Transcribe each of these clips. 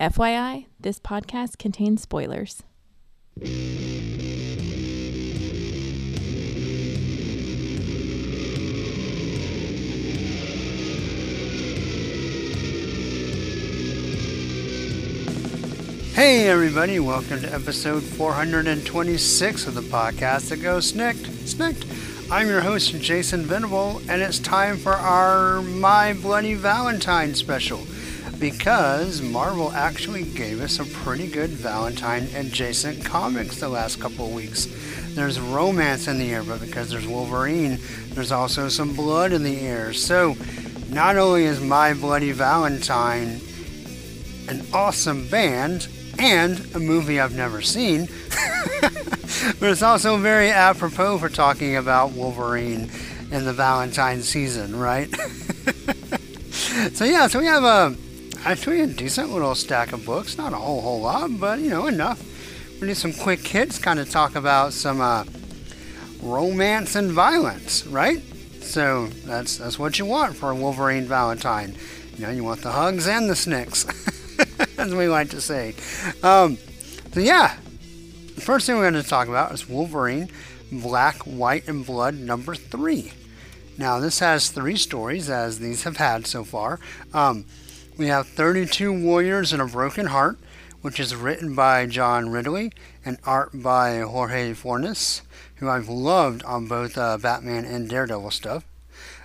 FYI, this podcast contains spoilers. Hey, everybody, welcome to episode 426 of the podcast that goes Snikt. Snikt. I'm your host, Jason Venable, and it's time for our My Bloody Valentine special because Marvel actually gave us a pretty good Valentine adjacent comics the last couple of weeks. There's romance in the air, but because there's Wolverine, there's also some blood in the air. So, not only is My Bloody Valentine an awesome band, and a movie I've never seen. but it's also very apropos for talking about Wolverine in the Valentine season, right? so yeah, so we have a actually a decent little stack of books, not a whole whole lot, but you know enough. We do some quick hits, kind of talk about some uh, romance and violence, right? So that's that's what you want for a Wolverine Valentine. You know, you want the hugs and the snicks. as we like to say. Um, so yeah, the first thing we're going to talk about is Wolverine Black, White, and Blood number three. Now, this has three stories, as these have had so far. Um, we have 32 Warriors and a Broken Heart, which is written by John Ridley and art by Jorge Fornes, who I've loved on both uh, Batman and Daredevil stuff.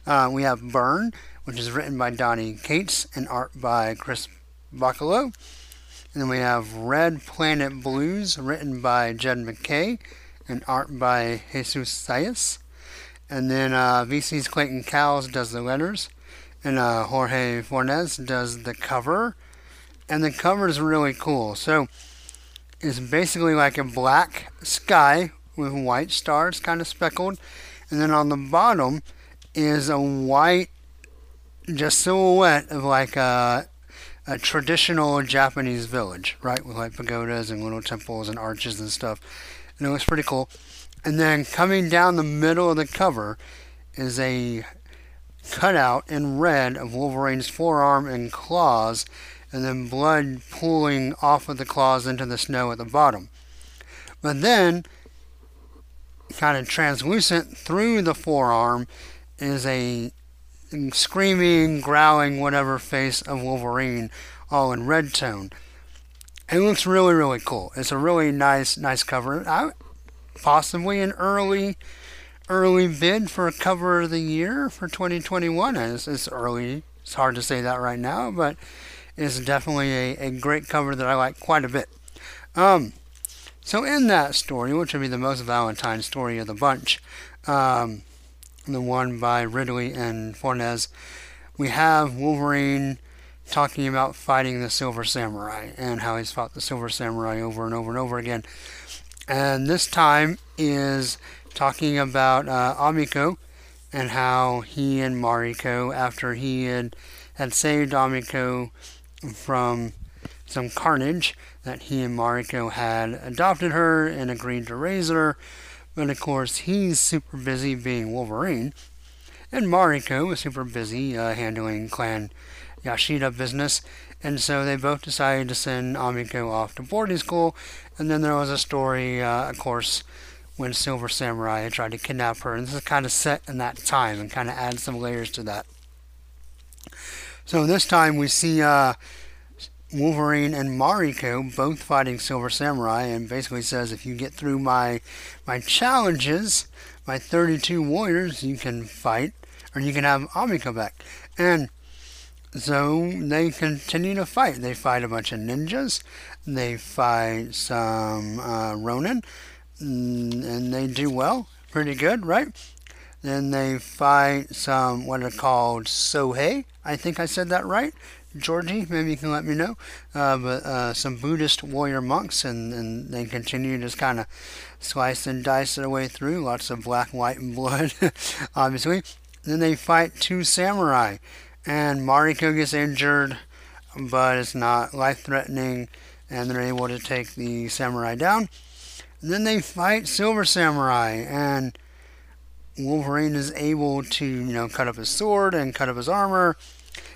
Uh, we have Burn, which is written by Donny Cates and art by Chris Bachalo. And then we have Red Planet Blues, written by Jed MacKay and art by Jesus Saiz. And then uh, VC's Clayton Cowles does the letters, and uh, Jorge Fornes does the cover. And the cover is really cool. So it's basically like a black sky with white stars kind of speckled. And then on the bottom is a white just silhouette of like a a traditional Japanese village, right, with like pagodas and little temples and arches and stuff. And it looks pretty cool. And then coming down the middle of the cover is a cutout in red of Wolverine's forearm and claws, and then blood pooling off of the claws into the snow at the bottom. But then, kind of translucent through the forearm, is a screaming, growling, whatever face of Wolverine, all in red tone. It looks really, really cool. It's a really nice, nice cover. I, possibly an early, early bid for a cover of the year for 2021. It's, it's early. It's hard to say that right now, but it's definitely a, a great cover that I like quite a bit. Um, so in that story, which would be the most Valentine story of the bunch, um, the one by Ridley and Fornes, we have Wolverine talking about fighting the Silver Samurai and how he's fought the Silver Samurai over and over and over again. And this time is talking about uh, Amiko and how he and Mariko, after he had, had saved Amiko from some carnage, that he and Mariko had adopted her and agreed to raise her but of course, he's super busy being Wolverine. And Mariko is super busy uh, handling Clan Yashida business. And so they both decided to send Amiko off to boarding school. And then there was a story, uh, of course, when Silver Samurai tried to kidnap her. And this is kind of set in that time and kind of adds some layers to that. So this time we see uh, Wolverine and Mariko both fighting Silver Samurai, and basically says if you get through my my challenges, my 32 warriors, you can fight, or you can have Amiko back. And so they continue to fight. They fight a bunch of ninjas. They fight some uh, Ronin, and they do well, pretty good, right? Then they fight some what are called Sohei. I think I said that right. Georgie, maybe you can let me know. Uh, but uh, some Buddhist warrior monks, and, and they continue to just kind of slice and dice their way through. Lots of black, white, and blood, obviously. Then they fight two samurai, and Mariko gets injured, but it's not life threatening, and they're able to take the samurai down. And then they fight Silver Samurai, and Wolverine is able to, you know, cut up his sword and cut up his armor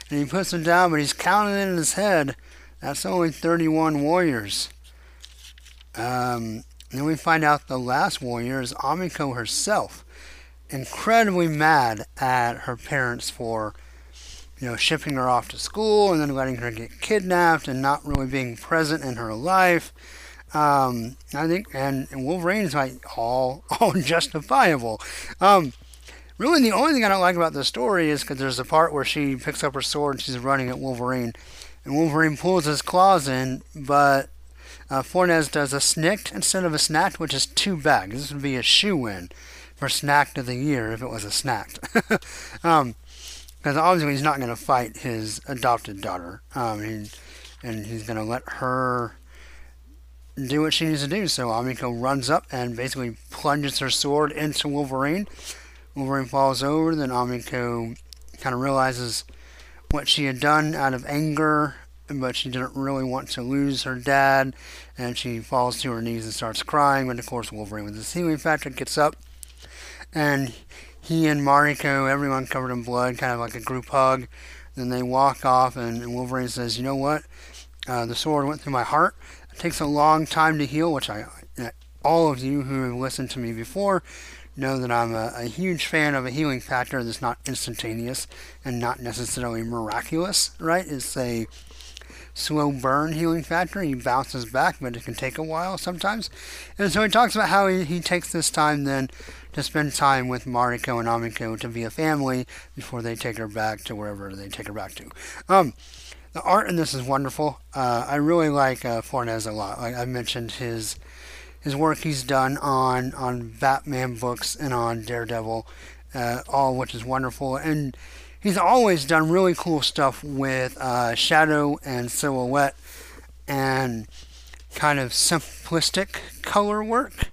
and he puts him down, but he's counting it in his head That's only 31 warriors. Um, then we find out the last warrior is Amiko herself, incredibly mad at her parents for, you know, shipping her off to school and then letting her get kidnapped and not really being present in her life. Um, I think, and, and Wolverine is like all all justifiable. Um, really, the only thing I don't like about the story is because there's a part where she picks up her sword and she's running at Wolverine, and Wolverine pulls his claws in, but uh, Fornes does a snikt instead of a snakt, which is too bad. This would be a shoe in for snakt of the year if it was a snakt. um, because obviously he's not going to fight his adopted daughter. Um, he, and he's going to let her do what she needs to do. So Amiko runs up and basically plunges her sword into Wolverine. Wolverine falls over. Then Amiko kind of realizes what she had done out of anger, but she didn't really want to lose her dad. And she falls to her knees and starts crying. But of course, Wolverine with his healing factor gets up. And he and Mariko, everyone covered in blood, kind of like a group hug. Then they walk off, and Wolverine says, You know what? Uh, the sword went through my heart takes a long time to heal, which I, all of you who have listened to me before know that I'm a, a, huge fan of a healing factor that's not instantaneous and not necessarily miraculous, right? It's a slow burn healing factor. He bounces back, but it can take a while sometimes. And so he talks about how he, he takes this time then to spend time with Mariko and Amiko to be a family before they take her back to wherever they take her back to. Um, the art in this is wonderful. Uh, I really like uh, Fornes a lot. Like I mentioned his his work he's done on on Batman books and on Daredevil, uh, all which is wonderful. And he's always done really cool stuff with uh, shadow and silhouette and kind of simplistic color work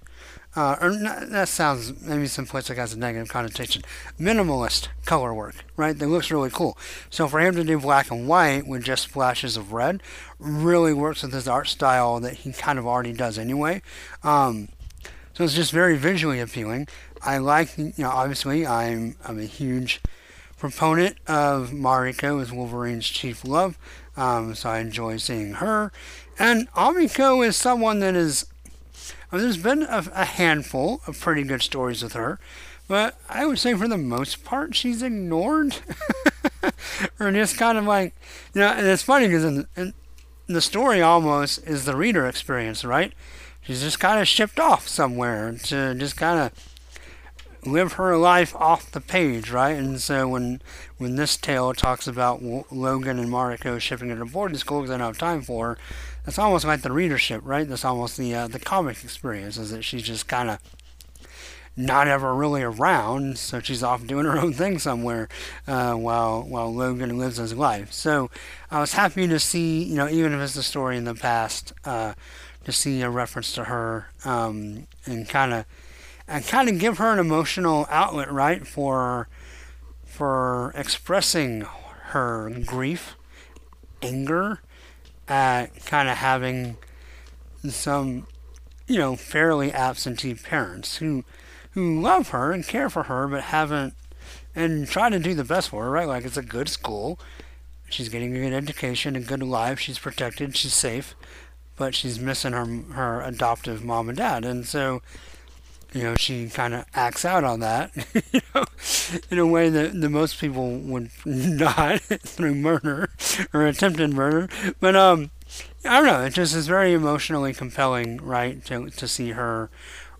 uh, or that sounds maybe simplistic has a negative connotation. Minimalist color work, right? That looks really cool. So for him to do black and white with just flashes of red really works with his art style that he kind of already does anyway. Um, so it's just very visually appealing. I like, you know, obviously I'm I'm a huge proponent of Mariko as Wolverine's chief love, um, so I enjoy seeing her. And Amiko is someone that is There's been a, a handful of pretty good stories with her, but I would say for the most part, she's ignored. or just kind of like, you know, and it's funny because in, in the story almost is the reader experience, right? She's just kind of shipped off somewhere to just kind of live her life off the page, right? And so when when this tale talks about Logan and Mariko shipping her to boarding school because they don't have time for her, it's almost like the readership, right? That's almost the uh, the comic experience is that she's just kind of not ever really around, so she's off doing her own thing somewhere uh, while while Logan lives his life. So I was happy to see, you know, even if it's a story in the past, uh, to see a reference to her um, and kind of and kind of give her an emotional outlet, right, for for expressing her grief, anger, at kind of having some, you know, fairly absentee parents who who love her and care for her, but haven't and try to do the best for her, right? Like it's a good school, she's getting a good education, a good life, she's protected, she's safe, but she's missing her her adoptive mom and dad, and so you know, she kind of acts out on that, you know, in a way that, that most people would not through murder or attempted murder. But um, I don't know. It just is very emotionally compelling, right, to to see her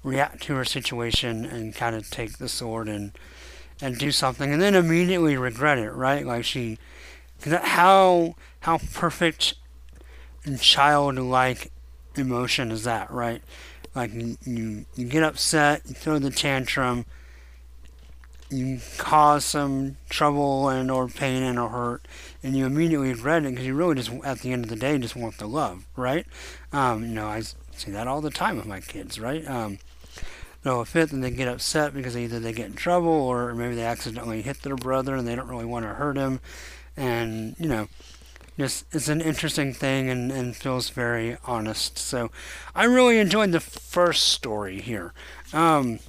react to her situation and kind of take the sword and and do something, and then immediately regret it, right? Like she, how how perfect and childlike emotion is that, right? Like you, you, you get upset, you throw the tantrum, you cause some trouble and or pain and or hurt, and you immediately regret it because you really just, at the end of the day, just want the love, right? Um, you know, I see that all the time with my kids, right? Um, a fit and they get upset because either they get in trouble or maybe they accidentally hit their brother and they don't really want to hurt him, and you know, just it's an interesting thing and, and feels very honest. So I really enjoyed the first story here. Um,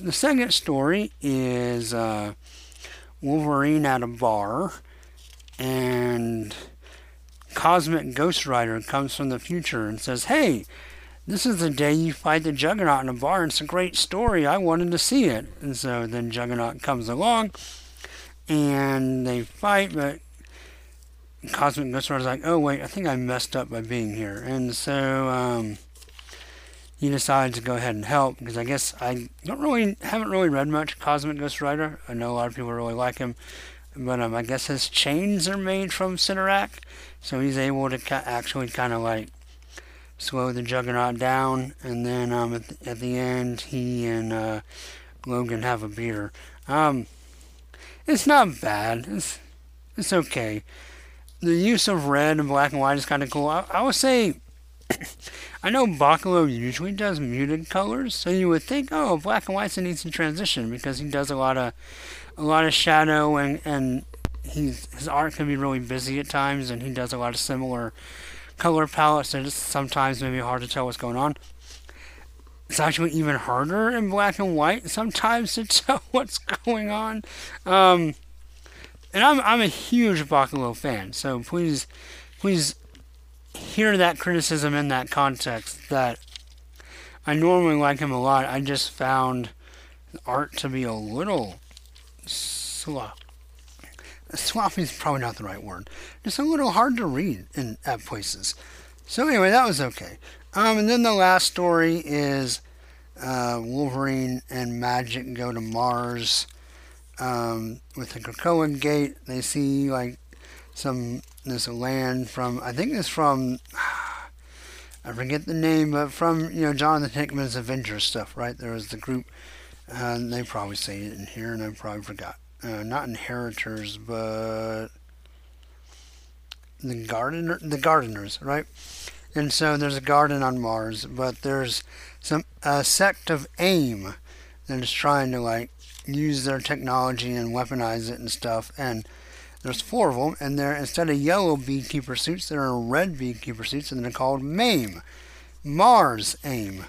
the second story is uh, Wolverine at a bar, and Cosmic Ghost Rider comes from the future and says, Hey, this is the day you fight the Juggernaut in a bar. It's a great story. I wanted to see it. And so then Juggernaut comes along and they fight, but Cosmic Ghost Rider's like, oh, wait, I think I messed up by being here. And so um, he decides to go ahead and help because I guess I don't really, haven't really read much Cosmic Ghost Rider. I know a lot of people really like him. But um, I guess his chains are made from Cyttorak, so he's able to ca- actually kind of like slow the Juggernaut down, and then um, at, the, at the end, he and uh, Logan have a beer. Um, it's not bad. It's it's okay. The use of red and black and white is kind of cool. I, I would say, I know Bachalo usually does muted colors, so you would think, oh, black and white's an easy transition because he does a lot of a lot of shadow and and he's his art can be really busy at times, and he does a lot of similar color palettes that it's sometimes maybe hard to tell what's going on. It's actually even harder in black and white sometimes to tell what's going on. Um, and I'm I'm a huge Bachalo fan, so please please hear that criticism in that context that I normally like him a lot. I just found art to be a little slow. Sloppy is probably not the right word. Just a little hard to read in at places. So anyway, that was okay. Um, and then the last story is uh, Wolverine and Magik go to Mars um, with the Krakoa Gate. They see like some this land from I think it's from I forget the name, but from you know Jonathan Hickman's Avengers stuff. Right there was the group. Uh, they probably say it in here, and I probably forgot. Uh, not inheritors, but the gardener, the gardeners, right? And so there's a garden on Mars, but there's some a sect of AIM that is trying to like use their technology and weaponize it and stuff. And there's four of them, and they're instead of yellow beekeeper suits, they're in red beekeeper suits, and they're called MAME, Mars AIM.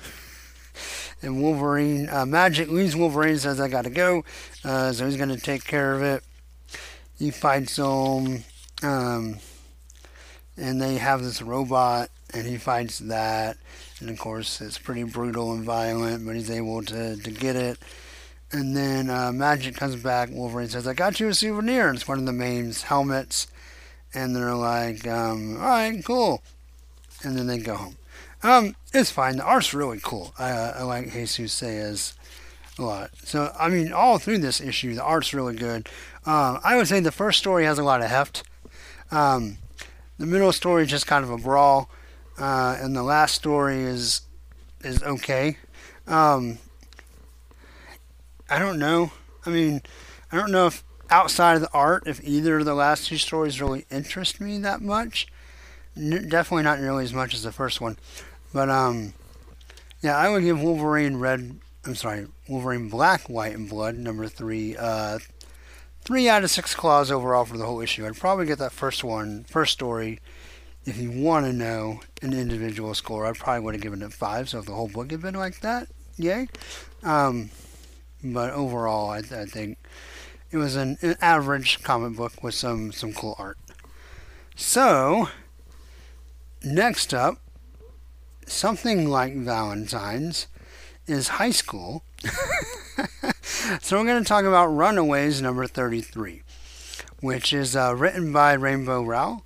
And Wolverine, uh, Magik leaves Wolverine, says, I gotta go. Uh, so he's gonna take care of it. He fights them, um, and they have this robot, and he fights that. And of course, it's pretty brutal and violent, but he's able to, to get it. And then uh, Magik comes back. Wolverine says, I got you a souvenir. And it's one of the Mame's helmets. And they're like, um, all right, cool. And then they go home. Um, it's fine. The art's really cool. I, uh, I like Jesus Saiz a lot. So, I mean, all through this issue, the art's really good. Um, I would say the first story has a lot of heft. Um, the middle story is just kind of a brawl. Uh, and the last story is is okay. Um, I don't know. I mean, I don't know if outside of the art, if either of the last two stories really interest me that much. N- definitely not nearly as much as the first one. But um, yeah, I would give Wolverine Red. I'm sorry, Wolverine Black, White, and Blood number three. Uh, three out of six claws overall for the whole issue. I'd probably get that first one, first story. If you want to know an individual score, I probably would have given it five. So if the whole book had been like that, yay. Um, but overall, I, I think it was an, an average comic book with some some cool art. So next up, something like Valentine's is high school. so we're going to talk about Runaways number 33, which is uh, written by Rainbow Rowell,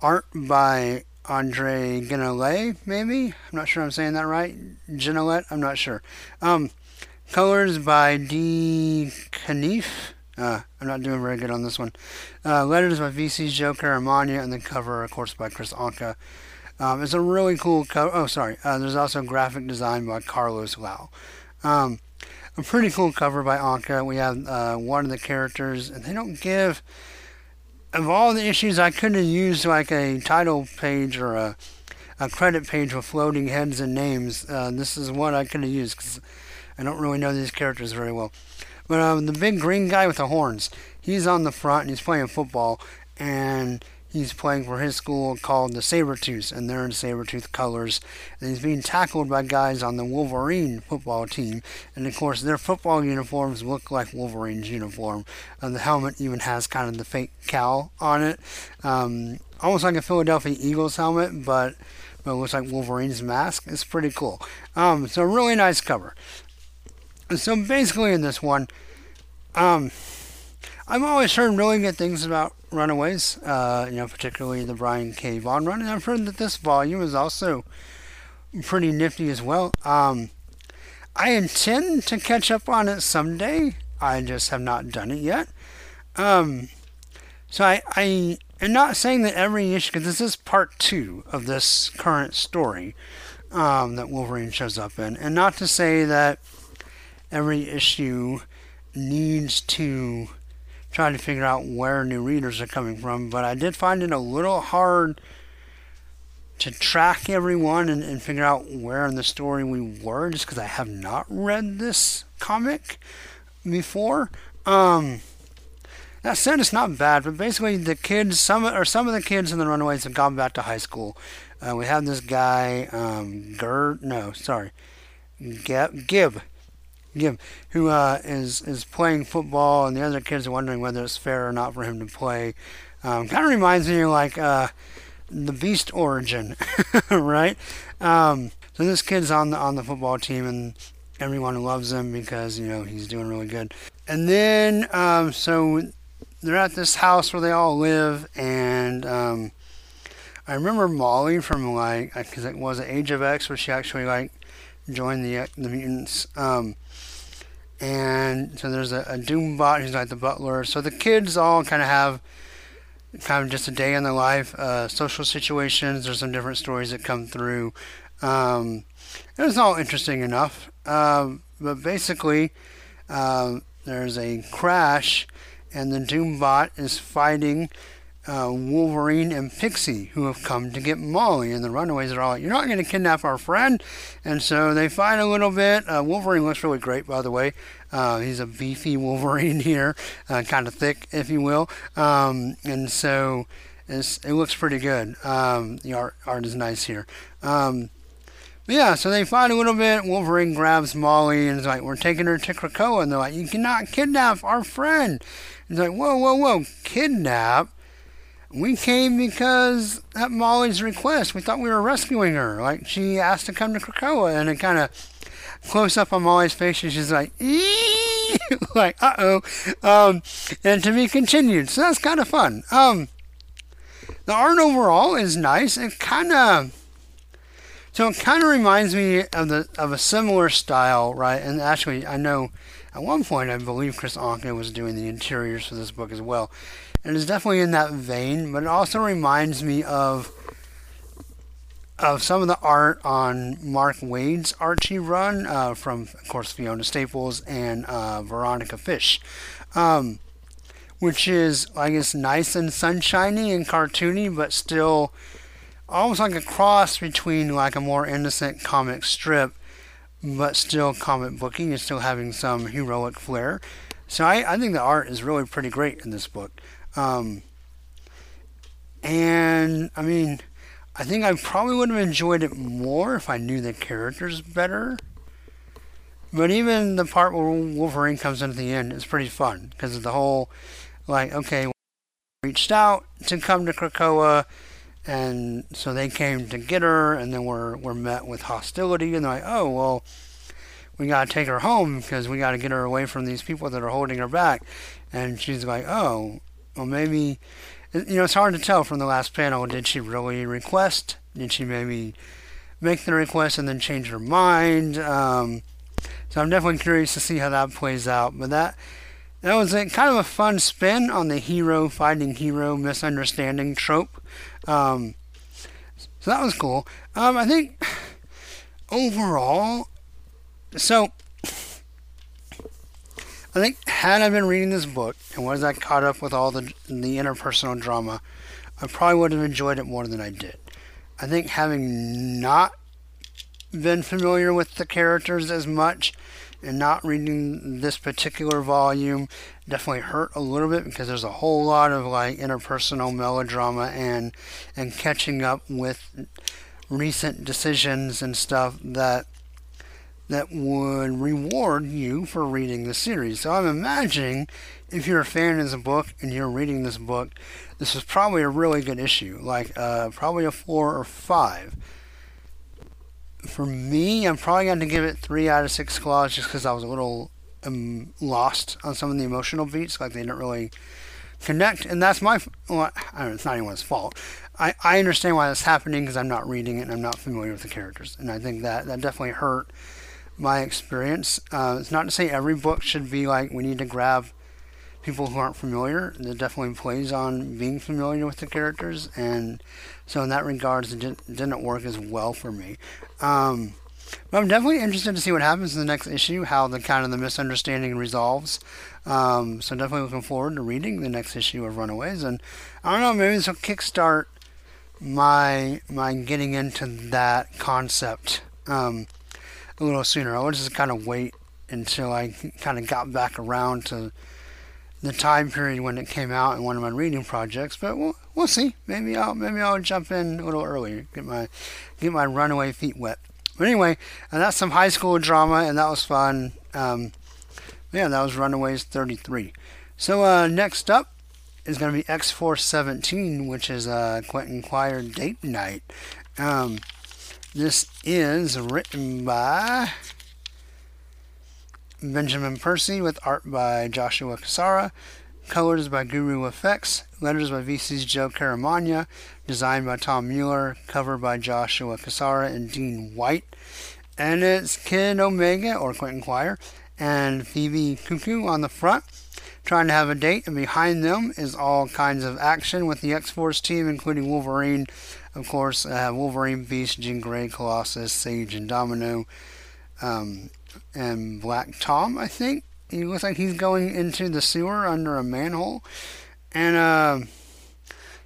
art by Andre Genolet, maybe? I'm not sure I'm saying that right. Genolet, I'm not sure. Um, colors by D. Knief. Uh, I'm not doing very good on this one. Uh, letters by VC Joe Caramagna, and the cover, of course, by Kris Anka. Um, it's a really cool cover. Oh, sorry. Uh, there's also graphic design by Carlos Lau. Um, a pretty cool cover by Anka. We have uh, one of the characters, and they don't give. Of all the issues, I could have used like a title page or a, a credit page with floating heads and names. Uh, this is what I could have used I don't really know these characters very well. But um, the big green guy with the horns, he's on the front and he's playing football, and he's playing for his school called the Sabretooths, and they're in Sabretooth colors. And he's being tackled by guys on the Wolverine football team. And of course, their football uniforms look like Wolverine's uniform. And the helmet even has kind of the fake cowl on it. Um, almost like a Philadelphia Eagles helmet, but but it looks like Wolverine's mask. It's pretty cool. Um, it's a really nice cover. So basically, in this one, um, I've always heard really good things about Runaways. Uh, you know, particularly the Brian K. Vaughan run, and I've heard that this volume is also pretty nifty as well. Um, I intend to catch up on it someday. I just have not done it yet. Um, so I, I am not saying that every issue, because this is part two of this current story um, that Wolverine shows up in, and not to say that every issue needs to try to figure out where new readers are coming from, but I did find it a little hard to track everyone and, and figure out where in the story we were just because I have not read this comic before. Um, that said, it's not bad, but basically the kids, some or some of the kids in the Runaways have gone back to high school. Uh, we have this guy, um, Gert, no, sorry, Gib, Gib, who uh, is is playing football, and the other kids are wondering whether it's fair or not for him to play. Um, kind of reminds me of like uh, the Beast origin, right? Um, so this kid's on the on the football team, and everyone loves him because you know he's doing really good. And then um, so they're at this house where they all live, and um, I remember Molly from like because it was Age of X where she actually like joined the the mutants. Um, and so there's a, a Doombot who's like the butler. So the kids all kind of have kind of just a day in their life, uh, social situations. There's some different stories that come through. Um, it was all interesting enough. Um, but basically, um, there's a crash, and the Doombot is fighting uh, Wolverine and Pixie, who have come to get Molly. And the Runaways are all like, You're not going to kidnap our friend. And so they fight a little bit. Uh, Wolverine looks really great, by the way. Uh, he's a beefy Wolverine here, uh, kind of thick, if you will. Um, and so it looks pretty good. Um, the art, art is nice here. Um, yeah, so they fight a little bit. Wolverine grabs Molly and is like, We're taking her to Krakoa. And they're like, You cannot kidnap our friend. He's like, Whoa, whoa, whoa, kidnap? We came because at Molly's request. We thought we were rescuing her. Like, she asked to come to Krakoa. And it kind of close up on Molly's face, and she's like, Eee! like, uh oh. Um, and to be continued. So that's kind of fun. Um, the art overall is nice. It kind of so it kind of reminds me of the of a similar style, right? And actually, I know at one point I believe Kris Anka was doing the interiors for this book as well, and it's definitely in that vein. But it also reminds me of of some of the art on Mark Waid's Archie run uh, from, of course, Fiona Staples and uh, Veronica Fish. Um, which is, I guess, nice and sunshiny and cartoony, but still almost like a cross between like a more innocent comic strip, but still comic booking and still having some heroic flair. So I, I think the art is really pretty great in this book. Um, and I mean, I think I probably would have enjoyed it more if I knew the characters better. But even the part where Wolverine comes in at the end is pretty fun because of the whole, like, okay, reached out to come to Krakoa and so they came to get her, and then we're we're met with hostility, and they're like, oh well, we gotta take her home because we gotta get her away from these people that are holding her back, and she's like, oh, well maybe, you know, it's hard to tell from the last panel. Did she really request? Did she maybe make the request and then change her mind? Um, so I'm definitely curious to see how that plays out. But that that was a, kind of a fun spin on the hero fighting hero misunderstanding trope. Um, so that was cool. Um, I think overall, so I think had I been reading this book and was I caught up with all the the interpersonal drama, I probably would have enjoyed it more than I did. I think having not been familiar with the characters as much and not reading this particular volume definitely hurt a little bit because there's a whole lot of like interpersonal melodrama and and catching up with recent decisions and stuff that that would reward you for reading the series. So I'm imagining if you're a fan of this book and you're reading this book, this is probably a really good issue, like uh, probably a four or five. For me, I'm probably going to give it three out of six claws just because I was a little um, lost on some of the emotional beats, like they didn't really connect, and that's my. Well, I don't know, it's not anyone's fault. I, I understand why that's happening because I'm not reading it and I'm not familiar with the characters, and I think that that definitely hurt my experience. Uh, it's not to say every book should be like we need to grab people who aren't familiar. It definitely plays on being familiar with the characters, and so in that regards, it didn't, didn't work as well for me. Um, but I'm definitely interested to see what happens in the next issue, how the kind of the misunderstanding resolves. Um, so definitely looking forward to reading the next issue of Runaways, and I don't know, maybe this will kickstart my my getting into that concept um, a little sooner. I would just kind of wait until I kind of got back around to the time period when it came out in one of my reading projects, but we'll we'll see. Maybe I'll maybe I'll jump in a little earlier, get my get my runaway feet wet. But anyway, and that's some high school drama, and that was fun. Um, yeah, that was Runaways 33. So uh, next up is going to be X Force 17, which is uh, Quentin Quire Date Night. Um, this is written by Benjamin Percy with art by Joshua Cassara, colors by Guru Effects, letters by VC's Joe Caramagna, designed by Tom Mueller, cover by Joshua Cassara and Dean White. And it's Kid Omega, or Quentin Quire, and Phoebe Cuckoo on the front, trying to have a date, and behind them is all kinds of action with the X Force team, including Wolverine, of course, uh, Wolverine, Beast, Jean Grey, Colossus, Sage, and Domino, um, and Black Tom, I think. He looks like he's going into the sewer under a manhole. And, uh,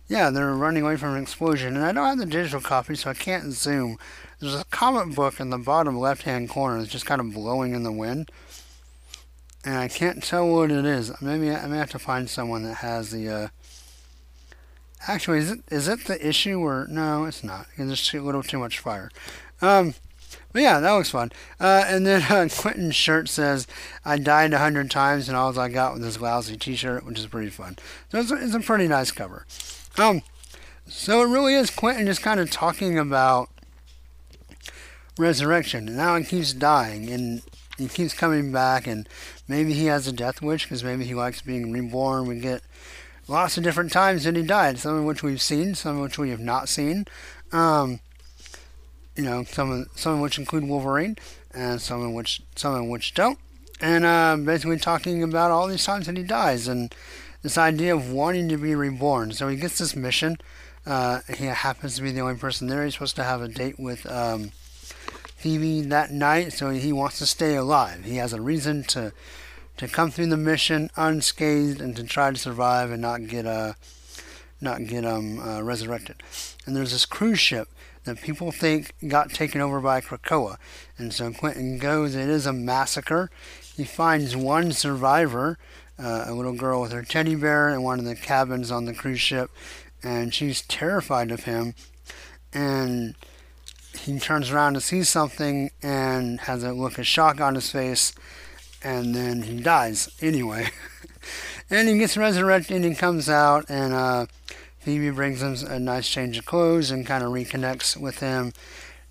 yeah, they're running away from an explosion. And I don't have the digital copy, so I can't zoom. There's a comic book in the bottom left hand corner that's just kind of blowing in the wind. And I can't tell what it is. Maybe I may have to find someone that has the, uh, Actually, is it is it the issue or no? It's not. Just a little too much fire. Um, but yeah, that looks fun. Uh, and then uh, Quentin's shirt says, "I died a hundred times, and all I got was this lousy T-shirt," which is pretty fun. So it's a, it's a pretty nice cover. Um, so it really is Quentin just kind of talking about resurrection, and how he keeps dying, and he keeps coming back, and maybe he has a death wish because maybe he likes being reborn. We get lots of different times that he died, some of which we've seen, some of which we have not seen. Um, you know, some of some of which include Wolverine, and some of which some of which don't. And uh, basically talking about all these times that he dies and this idea of wanting to be reborn. So he gets this mission. Uh, he happens to be the only person there. He's supposed to have a date with um, Phoebe that night, so he wants to stay alive. He has a reason to to come through the mission unscathed and to try to survive and not get uh, not get um uh, resurrected. And there's this cruise ship that people think got taken over by Krakoa, and so Quentin goes. It is a massacre. He finds one survivor, uh, a little girl with her teddy bear in one of the cabins on the cruise ship, and she's terrified of him. And he turns around to see something and has a look of shock on his face and then he dies anyway. and he gets resurrected and he comes out, and uh, Phoebe brings him a nice change of clothes and kind of reconnects with him,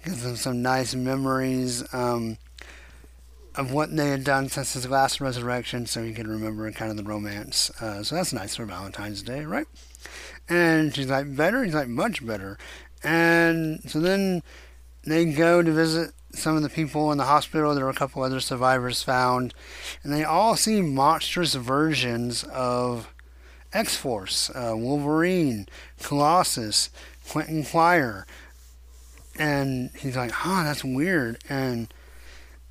gives him some nice memories um, of what they had done since his last resurrection, so he can remember kind of the romance. Uh, so that's nice for Valentine's Day, right? And she's like, better? He's like, much better. And so then they go to visit some of the people in the hospital. There were a couple other survivors found, and they all see monstrous versions of X Force, uh, Wolverine, Colossus, Quentin Quire. And he's like, huh, that's weird. And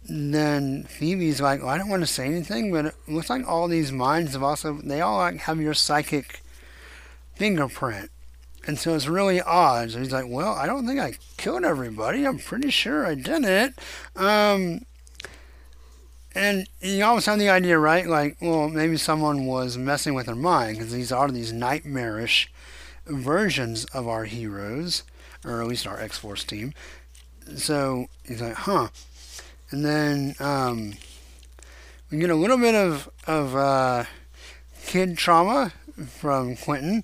then Phoebe's like, well, I don't want to say anything, but it looks like all these minds have also, they all like have your psychic fingerprint. And so it's really odd. So he's like, well, I don't think I killed everybody. I'm pretty sure I didn't. Um, and you always have the idea, right? Like, well, maybe someone was messing with their mind because these are these nightmarish versions of our heroes, or at least our X Force team. So he's like, huh. And then um, we get a little bit of, of uh, kid trauma from Quentin,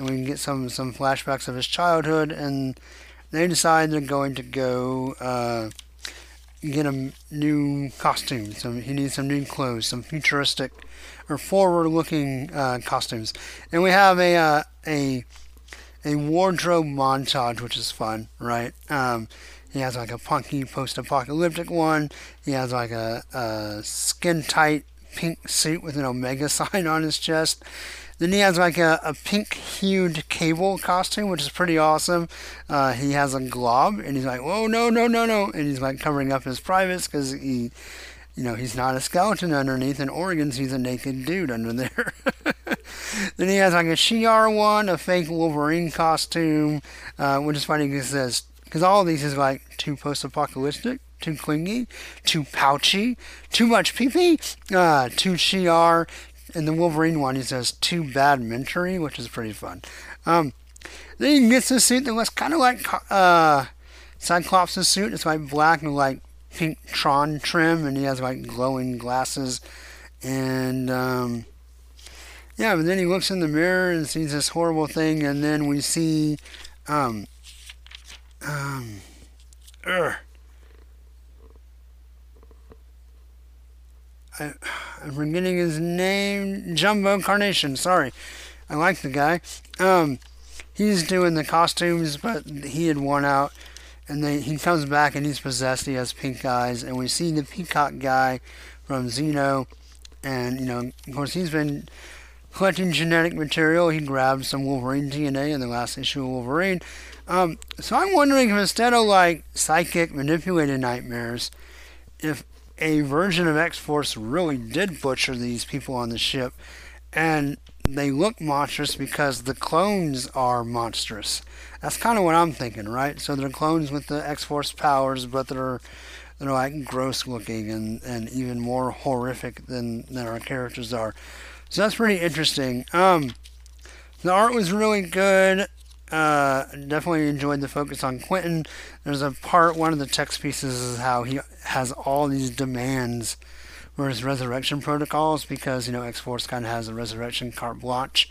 and we can get some some flashbacks of his childhood. And they decide they're going to go uh, get a new costume. Some he needs some new clothes, some futuristic or forward-looking uh, costumes. And we have a uh, a a wardrobe montage, which is fun, right? Um, he has like a punky post-apocalyptic one. He has like a, a skin-tight pink suit with an Omega sign on his chest. Then he has like a, a pink hued cable costume, which is pretty awesome. Uh, he has a glob, and he's like, "Whoa, no, no, no, no!" And he's like covering up his privates because he, you know, he's not a skeleton underneath. In Oregon's, he's a naked dude under there. then he has like a Shi'ar one, a fake Wolverine costume, uh, which is funny because says because all of these is like too post-apocalyptic, too clingy, too pouchy, too much pee pee, uh, too Shi'ar, and the Wolverine one, he says too bad mentory, which is pretty fun. Um, then he gets a suit that looks kind of like uh, Cyclops' suit. It's like black and like pink Tron trim, and he has like glowing glasses. And um, yeah, but then he looks in the mirror and sees this horrible thing, and then we see um, um, ugh. I, I'm forgetting his name. Jumbo Carnation. Sorry, I like the guy. Um, he's doing the costumes, but he had won out, and then he comes back and he's possessed. He has pink eyes, and we see the peacock guy from Xeno, and you know, of course, he's been collecting genetic material. He grabbed some Wolverine DNA in the last issue of Wolverine. Um, so I'm wondering if instead of like psychic manipulated nightmares, if a version of X Force really did butcher these people on the ship, and they look monstrous because the clones are monstrous. That's kind of what I'm thinking, right? So they're clones with the X Force powers, but they're they're like gross looking and, and even more horrific than, than our characters are. So that's pretty interesting. Um, the art was really good. Uh, definitely enjoyed the focus on Quentin. There's a part, one of the text pieces is how he has all these demands for his resurrection protocols because, you know, X Force kind of has a resurrection carte blanche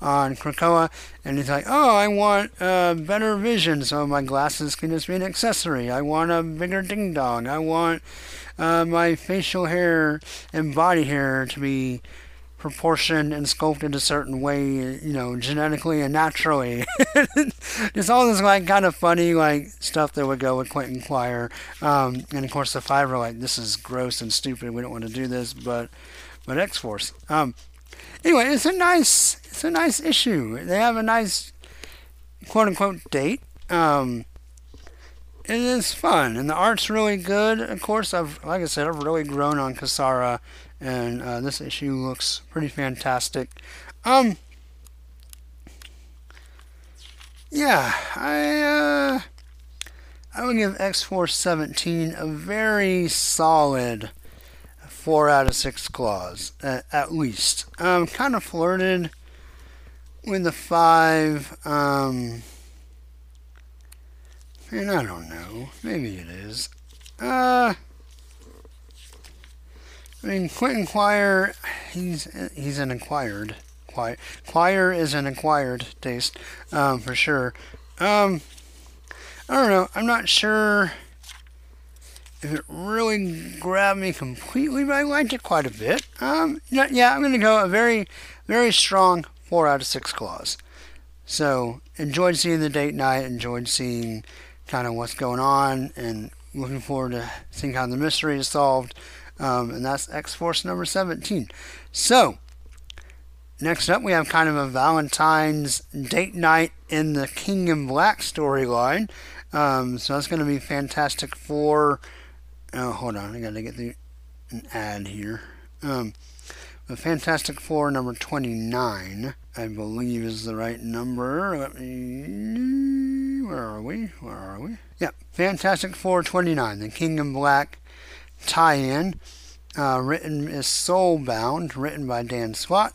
on Krakoa. And he's like, oh, I want uh, better vision so my glasses can just be an accessory. I want a bigger ding dong. I want uh, my facial hair and body hair to be proportioned and sculpted a certain way, you know, genetically and naturally. Just all this like kind of funny like stuff that would go with Quentin Quire. Um, and of course the five are like, this is gross and stupid. We don't want to do this, but but X Force. Um, anyway, it's a nice it's a nice issue. They have a nice quote unquote date. Um, it is fun and the art's really good. Of course, I've like I said, I've really grown on Cassara and uh, this issue looks pretty fantastic. Um, yeah, I uh, I would give X Force 17 a very solid four out of six claws at, at least. Um, kind of flirted with the five. Um, and I don't know, maybe it is. Uh. I mean, Quentin Quire, he's he's an acquired Quire. Is an acquired taste, um, for sure. Um, I don't know. I'm not sure if it really grabbed me completely, but I liked it quite a bit. Um, yeah, I'm going to go a very, very strong four out of six claws. So enjoyed seeing the date night. Enjoyed seeing kind of what's going on, and looking forward to seeing how the mystery is solved. Um, and that's X Force number 17. So, next up, we have kind of a Valentine's date night in the King in Black storyline. Um, so, that's going to be Fantastic Four. Oh, hold on, I got to get the an ad here. Um, the Fantastic Four number 29, I believe, is the right number. Let me. Where are we? Where are we? Yeah, Fantastic Four 29, the King in Black tie-in. Uh, written is Soulbound, written by Dan Slott.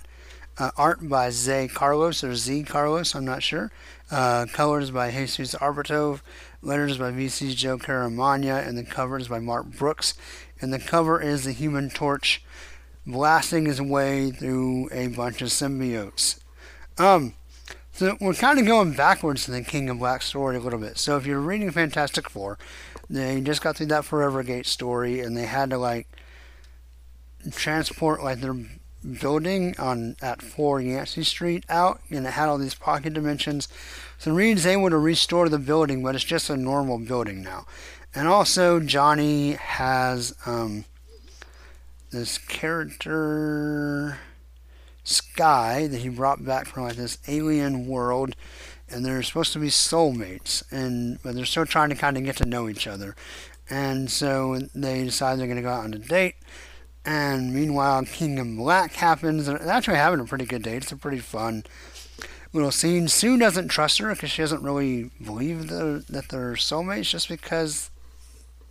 Uh, art by Zay Carlos or Z Carlos, I'm not sure. Uh, colors by Jesus Aburtov. Letters by VC's Joe Caramagna. And the cover is by Mark Brooks. And the cover is the Human Torch blasting his way through a bunch of symbiotes. Um, so we're kind of going backwards in the King of Black story a little bit. So if you're reading Fantastic Four, they just got through that Forever Gate story, and they had to like transport like their building on at 4 Yancey Street out, and it had all these pocket dimensions. So Reed's able to restore the building, but it's just a normal building now. And also, Johnny has um, this character Sky that he brought back from like this alien world, and they're supposed to be soulmates, and but they're still trying to kind of get to know each other. And so they decide they're going to go out on a date. And meanwhile, King in Black happens. They're actually having a pretty good date. It's a pretty fun little scene. Sue doesn't trust her because she doesn't really believe the, that they're soulmates just because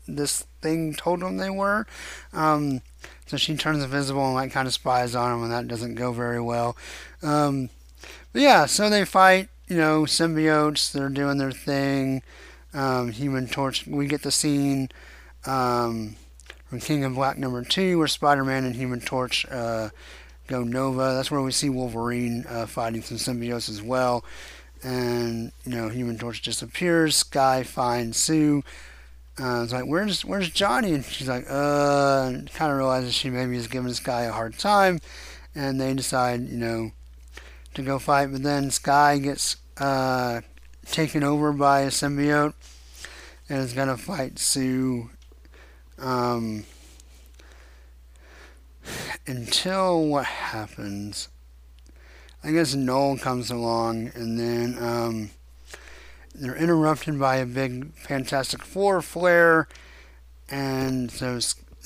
this thing told them they were. Um, so she turns invisible and like kind of spies on them, and that doesn't go very well. Um, but yeah, so they fight. You know, symbiotes. They're doing their thing. Um, Human Torch. We get the scene. Um, from King in Black number two, where Spider-Man and Human Torch uh, go Nova. That's where we see Wolverine uh, fighting some symbiotes as well. And you know, Human Torch disappears. Sky finds Sue. Uh, it's like, where's where's Johnny? And she's like, uh, kind of realizes she maybe is giving Skye a hard time, and they decide, you know, to go fight. But then Sky gets uh, taken over by a symbiote, and is gonna fight Sue um, until what happens? I guess Knull comes along, and then um, they're interrupted by a big Fantastic Four flare, and so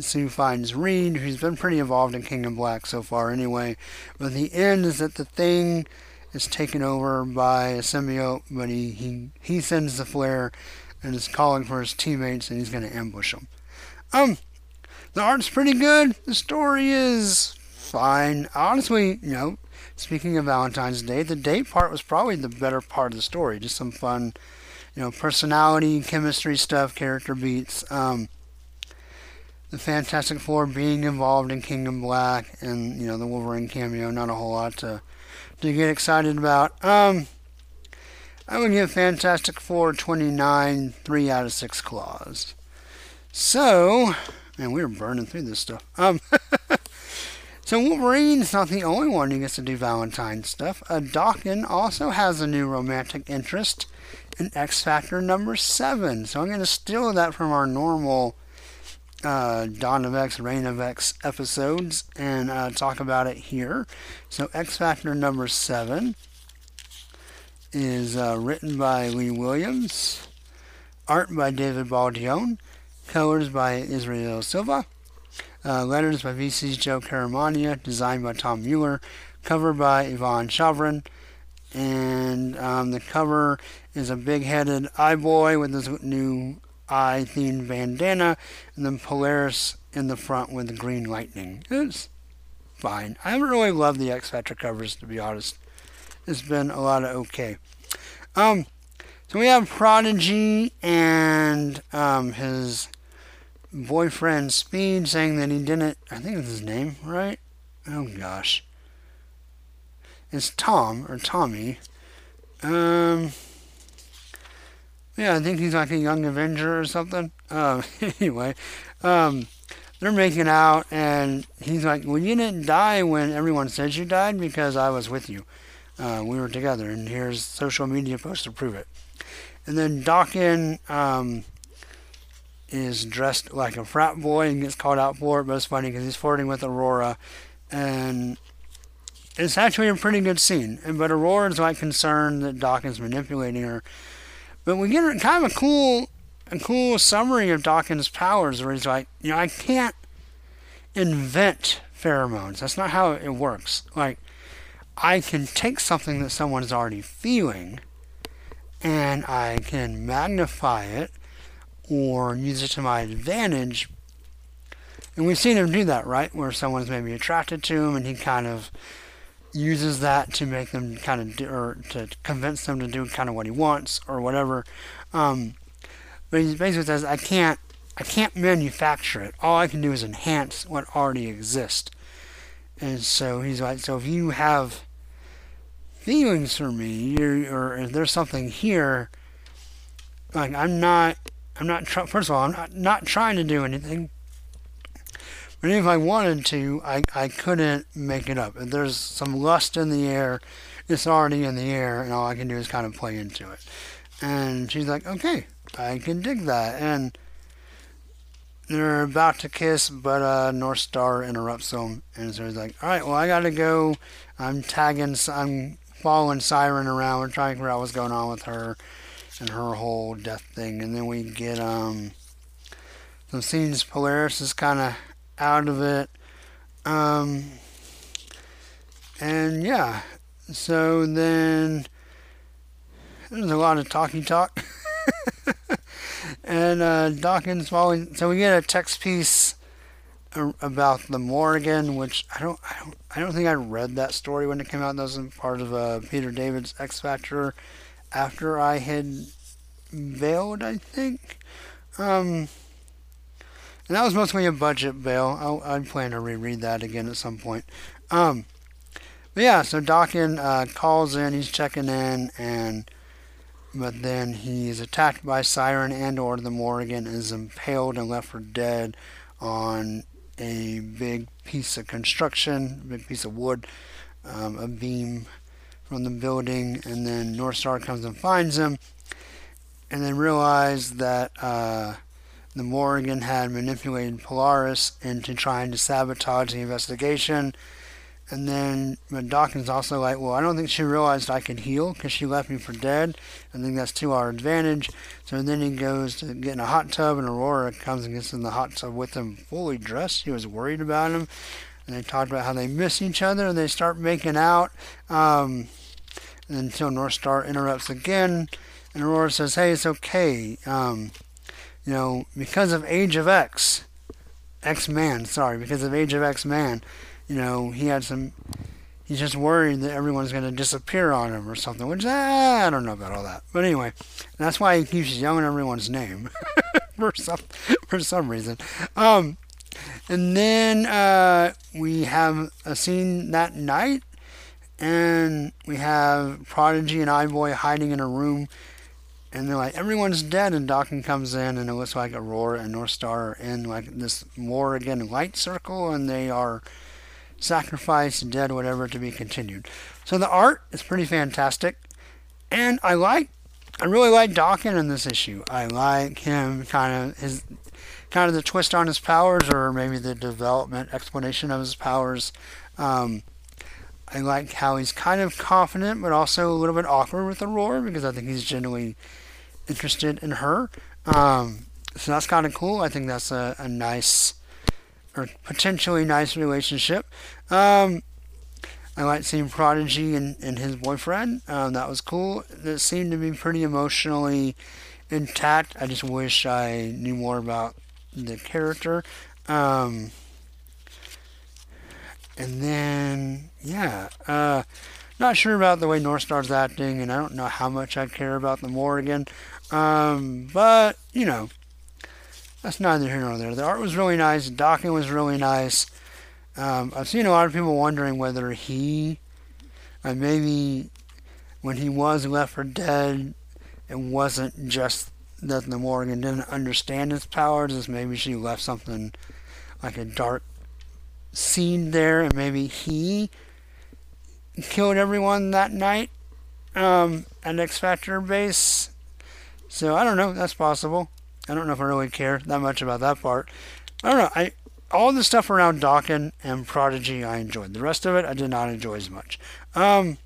Sue finds Reed, who's been pretty involved in King in Black so far anyway. But the end is that the thing is taken over by a symbiote, but he, he, he sends the flare and is calling for his teammates, and he's going to ambush them. Um, the art's pretty good. The story is fine. Honestly, you know, speaking of Valentine's Day, the date part was probably the better part of the story. Just some fun, you know, personality, chemistry stuff, character beats. Um, the Fantastic Four being involved in King in Black and you know the Wolverine cameo. Not a whole lot to to get excited about. Um, I would give Fantastic Four 29, three out of six claws. So, man, we are burning through this stuff. Um, so Wolverine's not the only one who gets to do Valentine stuff. Uh, Daken also has a new romantic interest in X Factor number seven. So I'm going to steal that from our normal uh, Dawn of X, Reign of X episodes and uh, talk about it here. So X Factor number seven is uh, written by Leah Williams, art by David Baldeón, Colors by Israel Silva. Uh, letters by VC's Joe Caramagna. Designed by Tom Mueller, Cover by Ivan Shavrin. And um, the cover is a big-headed eye boy with his new eye-themed bandana, and then Polaris in the front with the green lightning. It's fine. I haven't really loved the X Factor covers, to be honest. It's been a lot of okay. Um, so we have Prodigy and um, his boyfriend Speed saying that he didn't. I think it's his name, right? Oh gosh, it's Tom or Tommy. Um, yeah, I think he's like a young Avenger or something. Um, anyway, um, they're making out, and he's like, "Well, you didn't die when everyone said you died because I was with you. Uh, we were together, and here's social media posts to prove it." And then Daken um, is dressed like a frat boy and gets called out for it, but it's funny because he's flirting with Aurora, and it's actually a pretty good scene. But Aurora's like concerned that is manipulating her. But we get kind of a cool, a cool summary of Daken's powers, where he's like, you know, I can't invent pheromones. That's not how it works. Like, I can take something that someone's already feeling, and I can magnify it or use it to my advantage. And we've seen him do that, right? Where someone's maybe attracted to him and he kind of uses that to make them kind of do, or to convince them to do kind of what he wants or whatever. Um, but he basically says, I can't, I can't manufacture it. All I can do is enhance what already exists. And so he's like, so if you have feelings for me, or if there's something here, like I'm not, I'm not. First of all, I'm not not trying to do anything. But if I wanted to, I, I couldn't make it up. If there's some lust in the air, it's already in the air, and all I can do is kind of play into it. And she's like, okay, I can dig that. And they're about to kiss, but uh, North Star interrupts them, and so he's like, "All right, well, I gotta go. I'm tagging, I'm following Siren around. We're trying to figure out what's going on with her and her whole death thing." And then we get um some scenes. Polaris is kind of out of it, um, and yeah. So then there's a lot of talky talk. and uh, Daken's following. So we get a text piece about the Morrigan, which I don't, I don't, I don't think I read that story when it came out. That was part of uh, Peter David's X Factor after I had bailed, I think. Um, and that was mostly a budget bail. I, I plan to reread that again at some point. Um, but yeah, so Daken uh, calls in, he's checking in, and but then he's attacked by Siren and or the Morrigan is impaled and left for dead on a big piece of construction, a big piece of wood, um, a beam from the building, and then North Star comes and finds him, and then realize that uh, the Morrigan had manipulated Polaris into trying to sabotage the investigation and then but Daken's also like, well, I don't think she realized I could heal because she left me for dead. I think that's to our advantage. So then he goes to get in a hot tub, and Aurora comes and gets in the hot tub with him, fully dressed. She was worried about him, and they talked about how they miss each other, and they start making out. Um, until North Star interrupts again, and Aurora says, "Hey, it's okay. Um, you know, because of Age of X, X Man. Sorry, because of Age of X Man." you know, he had some. He's just worried that everyone's going to disappear on him or something, which ah, I don't know about all that. But anyway, that's why he keeps yelling everyone's name for some for some reason. Um, and then uh, we have a scene that night, and we have Prodigy and Eye-Boy hiding in a room, and they're like, everyone's dead, and Daken comes in, and it looks like Aurora and North Star are in like this war again light circle, and they are sacrifice, dead, whatever, to be continued. So the art is pretty fantastic, and I like, I really like Daken in this issue. I like him kind of his, kind of the twist on his powers, or maybe the development explanation of his powers. Um, I like how he's kind of confident, but also a little bit awkward with Aurora because I think he's genuinely interested in her. Um, so that's kind of cool. I think that's a, a nice or potentially nice relationship. Um, I like seeing Prodigy and, and his boyfriend. Um, that was cool. It seemed to be pretty emotionally intact. I just wish I knew more about the character. Um, and then, yeah, uh, not sure about the way North Star's acting, and I don't know how much I care about the Morrigan. Um, but, you know, that's neither here nor there. The art was really nice. Daken was really nice. Um, I've seen a lot of people wondering whether he, uh, maybe when he was left for dead, it wasn't just that the Morrigan didn't understand his powers, as maybe she left something like a dark seed there, and maybe he killed everyone that night um, at X Factor base. So I don't know. That's possible. I don't know if I really care that much about that part. I don't know. I all the stuff around Daken and Prodigy I enjoyed. The rest of it I did not enjoy as much. Um,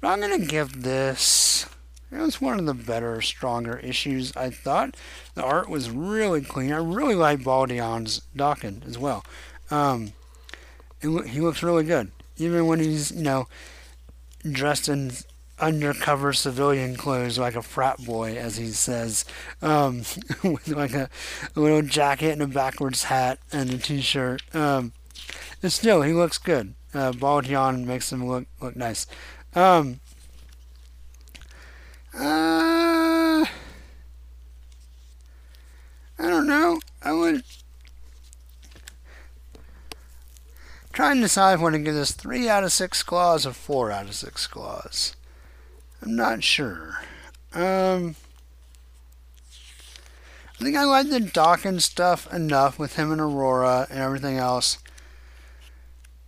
but I'm gonna give this. It was one of the better, stronger issues. I thought the art was really clean. I really like Baldeón's Daken as well. Um, it, he looks really good, even when he's you know dressed in undercover civilian clothes like a frat boy, as he says, um, with like a, a, little jacket and a backwards hat and a t-shirt. Um, and still, he looks good. Uh, Baldeón makes him look look nice. Um, uh, I don't know. I would. Trying to decide I want to give this 3 out of 6 claws or 4 out of 6 claws. I'm not sure. Um, I think I like the Daken's stuff enough with him and Aurora and everything else.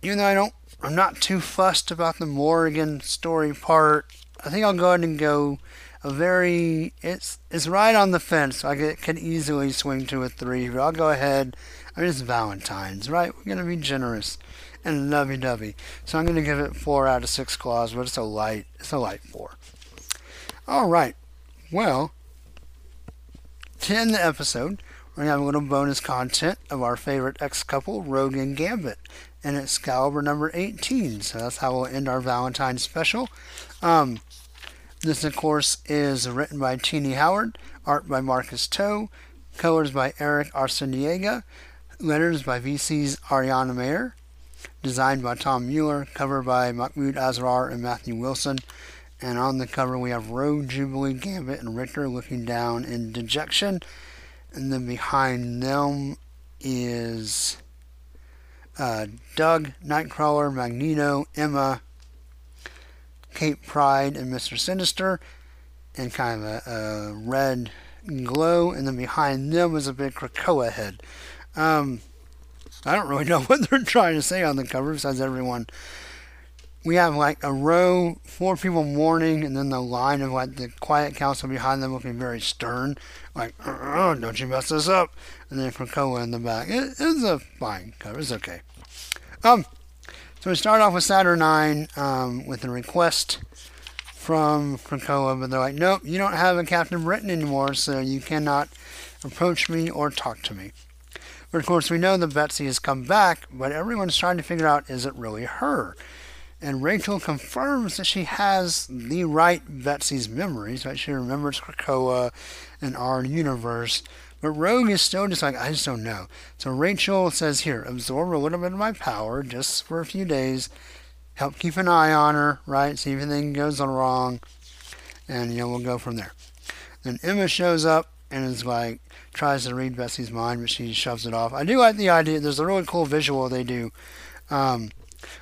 Even though I don't, I'm not too fussed about the Morrigan story part. I think I'll go ahead and go a very, it's it's right on the fence. I could, could easily swing to a three, but I'll go ahead. I mean, it's Valentine's, right? We're gonna be generous and lovey-dovey. So I'm gonna give it four out of six claws, but it's a light, it's a light four. All right. Well, to end the episode, we're going to have a little bonus content of our favorite ex couple, Rogue and Gambit, and Excalibur number 18. So that's how we'll end our Valentine's special. Um, this, of course, is written by Tini Howard, art by Marcus To, colors by Eric Arciniega, letters by VC's Ariana Maher, designed by Tom Mueller, cover by Mahmoud Asrar and Matthew Wilson. And on the cover, we have Rogue, Jubilee, Gambit, and Rictor looking down in dejection. And then behind them is uh, Doug, Nightcrawler, Magneto, Emma, Kate Pryde, and Mr. Sinister, and kind of a, a red glow. And then behind them is a big Krakoa head. Um, I don't really know what they're trying to say on the cover, besides everyone we have like a row, four people mourning, and then the line of like the quiet council behind them looking very stern, like, oh, don't you mess this up. And then Krakoa in the back. It, it's a fine cover. It's okay. Um, so we start off with Saturnine um, with a request from Krakoa, but they're like, nope, you don't have a Captain Britain anymore, so you cannot approach me or talk to me. But of course, we know that Betsy has come back, but everyone's trying to figure out is it really her? and Rachel confirms that she has the right Betsy's memories, right? She remembers Krakoa and our universe. But Rogue is still just like, I just don't know. So Rachel says, Here, absorb a little bit of my power just for a few days. Help keep an eye on her, right? See if anything goes wrong. And, you know, we'll go from there. Then Emma shows up and is like, tries to read Betsy's mind, but she shoves it off. I do like the idea. There's a really cool visual they do um,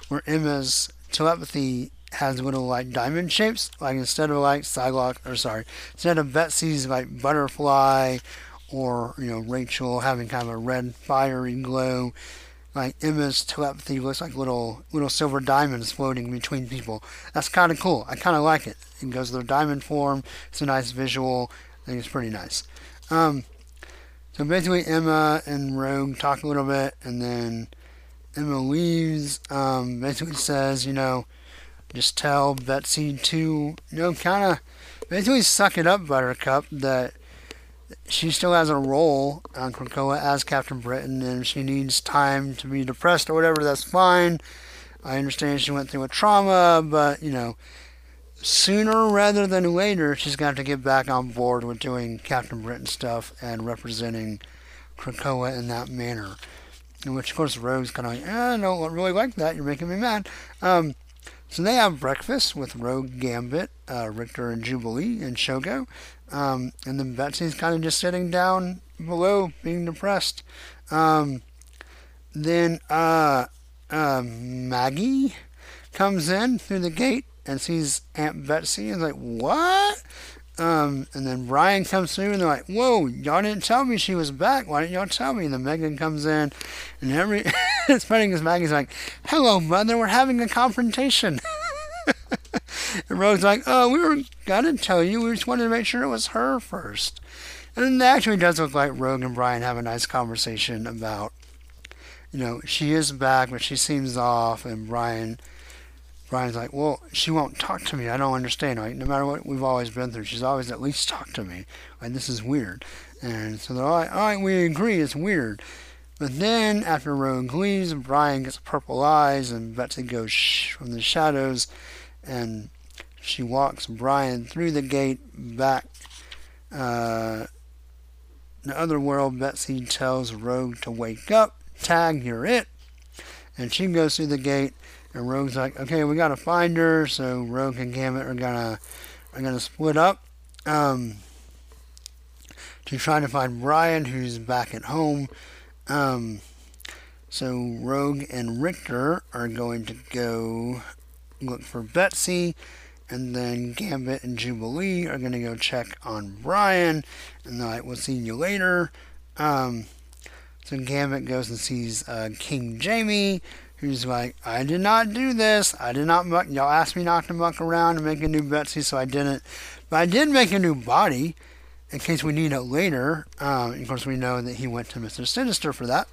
where Emma's telepathy has little like diamond shapes. Like instead of like Psylocke, or sorry, instead of Betsy's like butterfly, or you know Rachel having kind of a red fiery glow, like Emma's telepathy looks like little little silver diamonds floating between people. That's kind of cool. I kind of like it. It goes to their diamond form. It's a nice visual. I think it's pretty nice. Um, so basically, Emma and Rogue talk a little bit, and then Emma leaves. Um, basically says, you know, just tell Betsy to, you know, kind of basically suck it up, Buttercup, that she still has a role on Krakoa as Captain Britain and she needs time to be depressed or whatever, that's fine. I understand she went through a trauma, but, you know, sooner rather than later, she's got to get back on board with doing Captain Britain stuff and representing Krakoa in that manner. In which, of course, Rogue's kind of like, eh, I don't really like that. You're making me mad. Um, so they have breakfast with Rogue Gambit, uh, Rictor and Jubilee and Shogo. Um, and then Betsy's kind of just sitting down below, being depressed. Um, then uh, uh, Maggie comes in through the gate and sees Aunt Betsy and is like, What? Um, and then Brian comes through and they're like, Whoa, y'all didn't tell me she was back. Why didn't y'all tell me? And then Meggan comes in and every it's funny because Maggie's like, Hello, mother, we're having a confrontation. and Rogue's like, Oh, we were gonna tell you, we just wanted to make sure it was her first. And it actually does look like Rogue and Brian have a nice conversation about, you know, she is back, but she seems off, and Brian Brian's like, well, she won't talk to me. I don't understand. Like, no matter what we've always been through, she's always at least talked to me. Like, this is weird. And so they're like, all right, we agree, it's weird. But then, after Rogue leaves, Brian gets purple eyes, and Betsy goes shh from the shadows, and she walks Brian through the gate back. Uh, in the other world, Betsy tells Rogue to wake up. Tag, you're it. And she goes through the gate and Rogue's like, okay, we gotta find her. So Rogue and Gambit are gonna are gonna split up um, to try to find Brian, who's back at home. Um, So Rogue and Rictor are going to go look for Betsy, and then Gambit and Jubilee are going to go check on Brian, and they're like, "We'll see you later." Um, so Gambit goes and sees uh, King Jamie, who's like, "I did not do this. I did not muck. Y'all asked me not to muck around and make a new Betsy, so I didn't. But I did make a new body." In case we need it later, um, of course we know that he went to Mr. Sinister for that.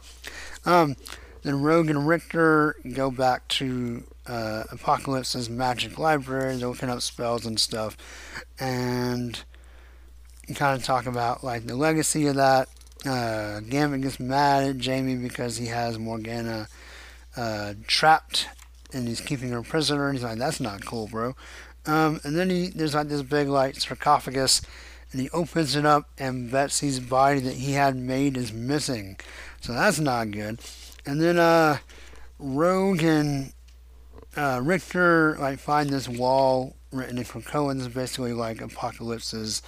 Um, then Rogue and Rictor go back to uh, Apocalypse's magic library, they're looking up spells and stuff, and kind of talk about like the legacy of that. Uh, Gambit gets mad at Jamie because he has Morgana uh, trapped and he's keeping her prisoner. And he's like, "That's not cool, bro." Um, and then he there's like this big like sarcophagus, and he opens it up, and Betsy's body that he had made is missing. So that's not good. And then uh, Rogue and uh, Rictor like find this wall written in Krakoans, basically like Apocalypse's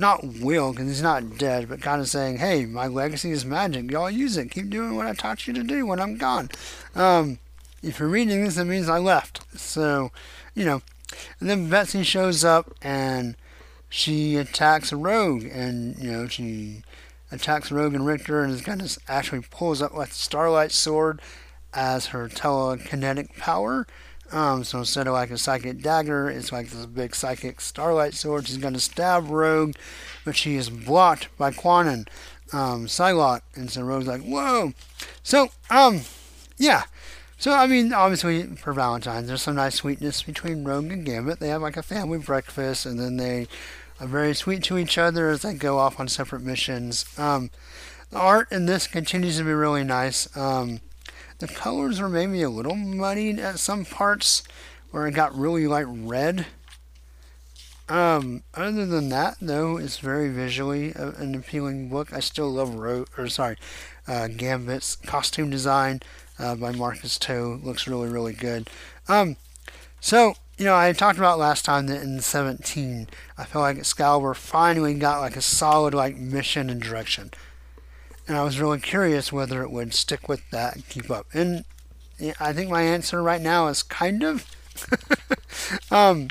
not will because he's not dead, but kind of saying, "Hey, my legacy is magic. Y'all use it. Keep doing what I taught you to do when I'm gone." Um, if you're reading this, it means I left. So, you know. And then Betsy shows up and she attacks rogue, and you know she attacks Rogue and Rictor and is kind of actually pulls up like Starlight Sword as her telekinetic power. Um, so instead of like a psychic dagger, it's like this big psychic starlight sword. She's going to stab Rogue, but she is blocked by Kwannon, um, Psylocke. And so Rogue's like, whoa. So, um, yeah. So, I mean, obviously, for Valentine's, there's some nice sweetness between Rogue and Gambit. They have like a family breakfast, and then they are very sweet to each other as they go off on separate missions. Um, the art in this continues to be really nice. Um, the colors were maybe a little muddied at some parts where it got really like red. Um, other than that, though, it's very visually an appealing book. I still love Ro- or sorry, uh, Gambit's costume design uh, by Marcus To looks really really good. Um, so you know, I talked about last time that in 17, I felt like Excalibur finally got like a solid like mission and direction. And I was really curious whether it would stick with that and keep up. And I think my answer right now is kind of. um,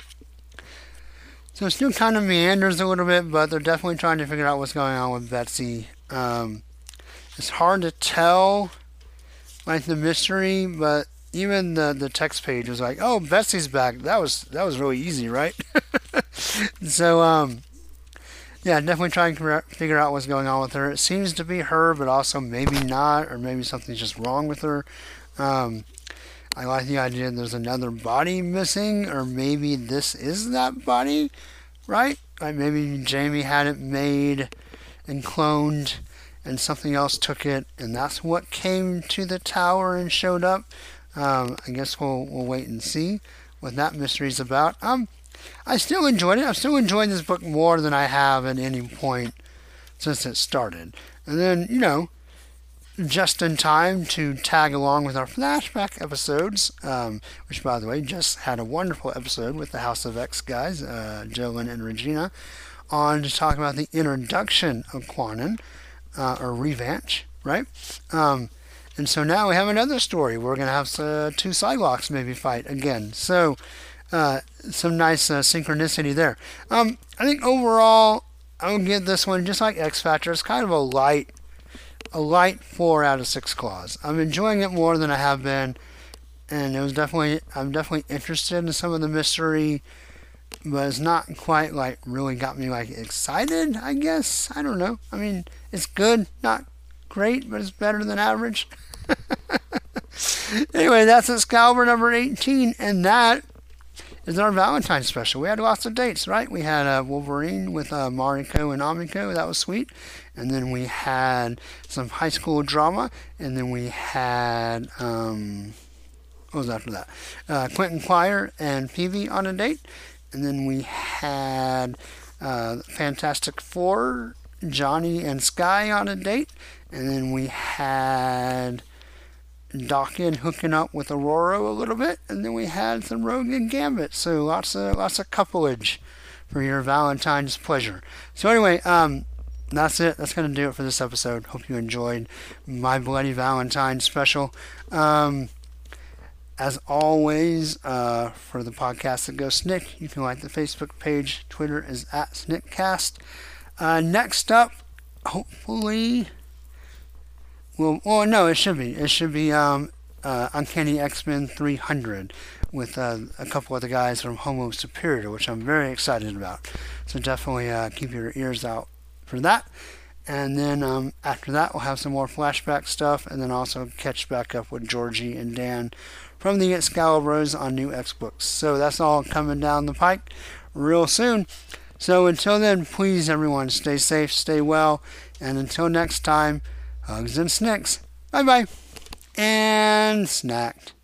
so it still kind of meanders a little bit, but they're definitely trying to figure out what's going on with Betsy. Um, it's hard to tell, like the mystery, but even the the text page was like, "Oh, Betsy's back." That was that was really easy, right? so um, yeah, definitely trying to figure out what's going on with her. It seems to be her, but also maybe not, or maybe something's just wrong with her. Um, I like the idea there's another body missing, or maybe this is that body, right? Like maybe Jamie had it made and cloned, and something else took it, and that's what came to the tower and showed up. Um, I guess we'll we'll wait and see what that mystery is about. Um, I still enjoyed it. I'm still enjoying this book more than I have at any point since it started. And then you know, just in time to tag along with our flashback episodes, um, which by the way just had a wonderful episode with the House of X guys, uh, and Regina, on to talk about the introduction of Kwannon uh, or Revanche, right? Um, and so now we have another story. We're going to have uh, two Psylocks maybe fight again. So uh, some nice uh, synchronicity there. Um, I think overall, I will give this one just like X Factor. It's kind of a light, a light four out of six claws. I'm enjoying it more than I have been, and it was definitely I'm definitely interested in some of the mystery, but it's not quite like really got me like excited. I guess I don't know. I mean, it's good, not great, but it's better than average. anyway, that's Excalibur number 18, and that is our Valentine's special. We had lots of dates, right? We had uh, Wolverine with uh, Mariko and Amiko. That was sweet. And then we had some high school drama. And then we had, um, what was after that? Uh, Quentin Quire and Peavy on a date. And then we had uh, Fantastic Four, Johnny and Skye on a date. And then we had Daken hooking up with Aurora a little bit, and then we had some Rogue and Gambit. So lots of lots of couplage for your Valentine's pleasure. So anyway, um, that's it. That's going to do it for this episode. Hope you enjoyed my Bloody Valentine special. Um, as always, uh, for the podcast that goes Snikt, you can like the Facebook page. Twitter is at Sniktcast. Uh, next up, hopefully, well, well, no, it should be. It should be um, uh, Uncanny X Men 300 with uh, a couple of the guys from Homo Superior, which I'm very excited about. So definitely uh, keep your ears out for that. And then um, after that, we'll have some more flashback stuff, and then also catch back up with Georgie and Dan from the Excaliburs on new X books. So that's all coming down the pike real soon. So until then, please everyone stay safe, stay well, and until next time, hugs and snacks. Bye bye. And snacked.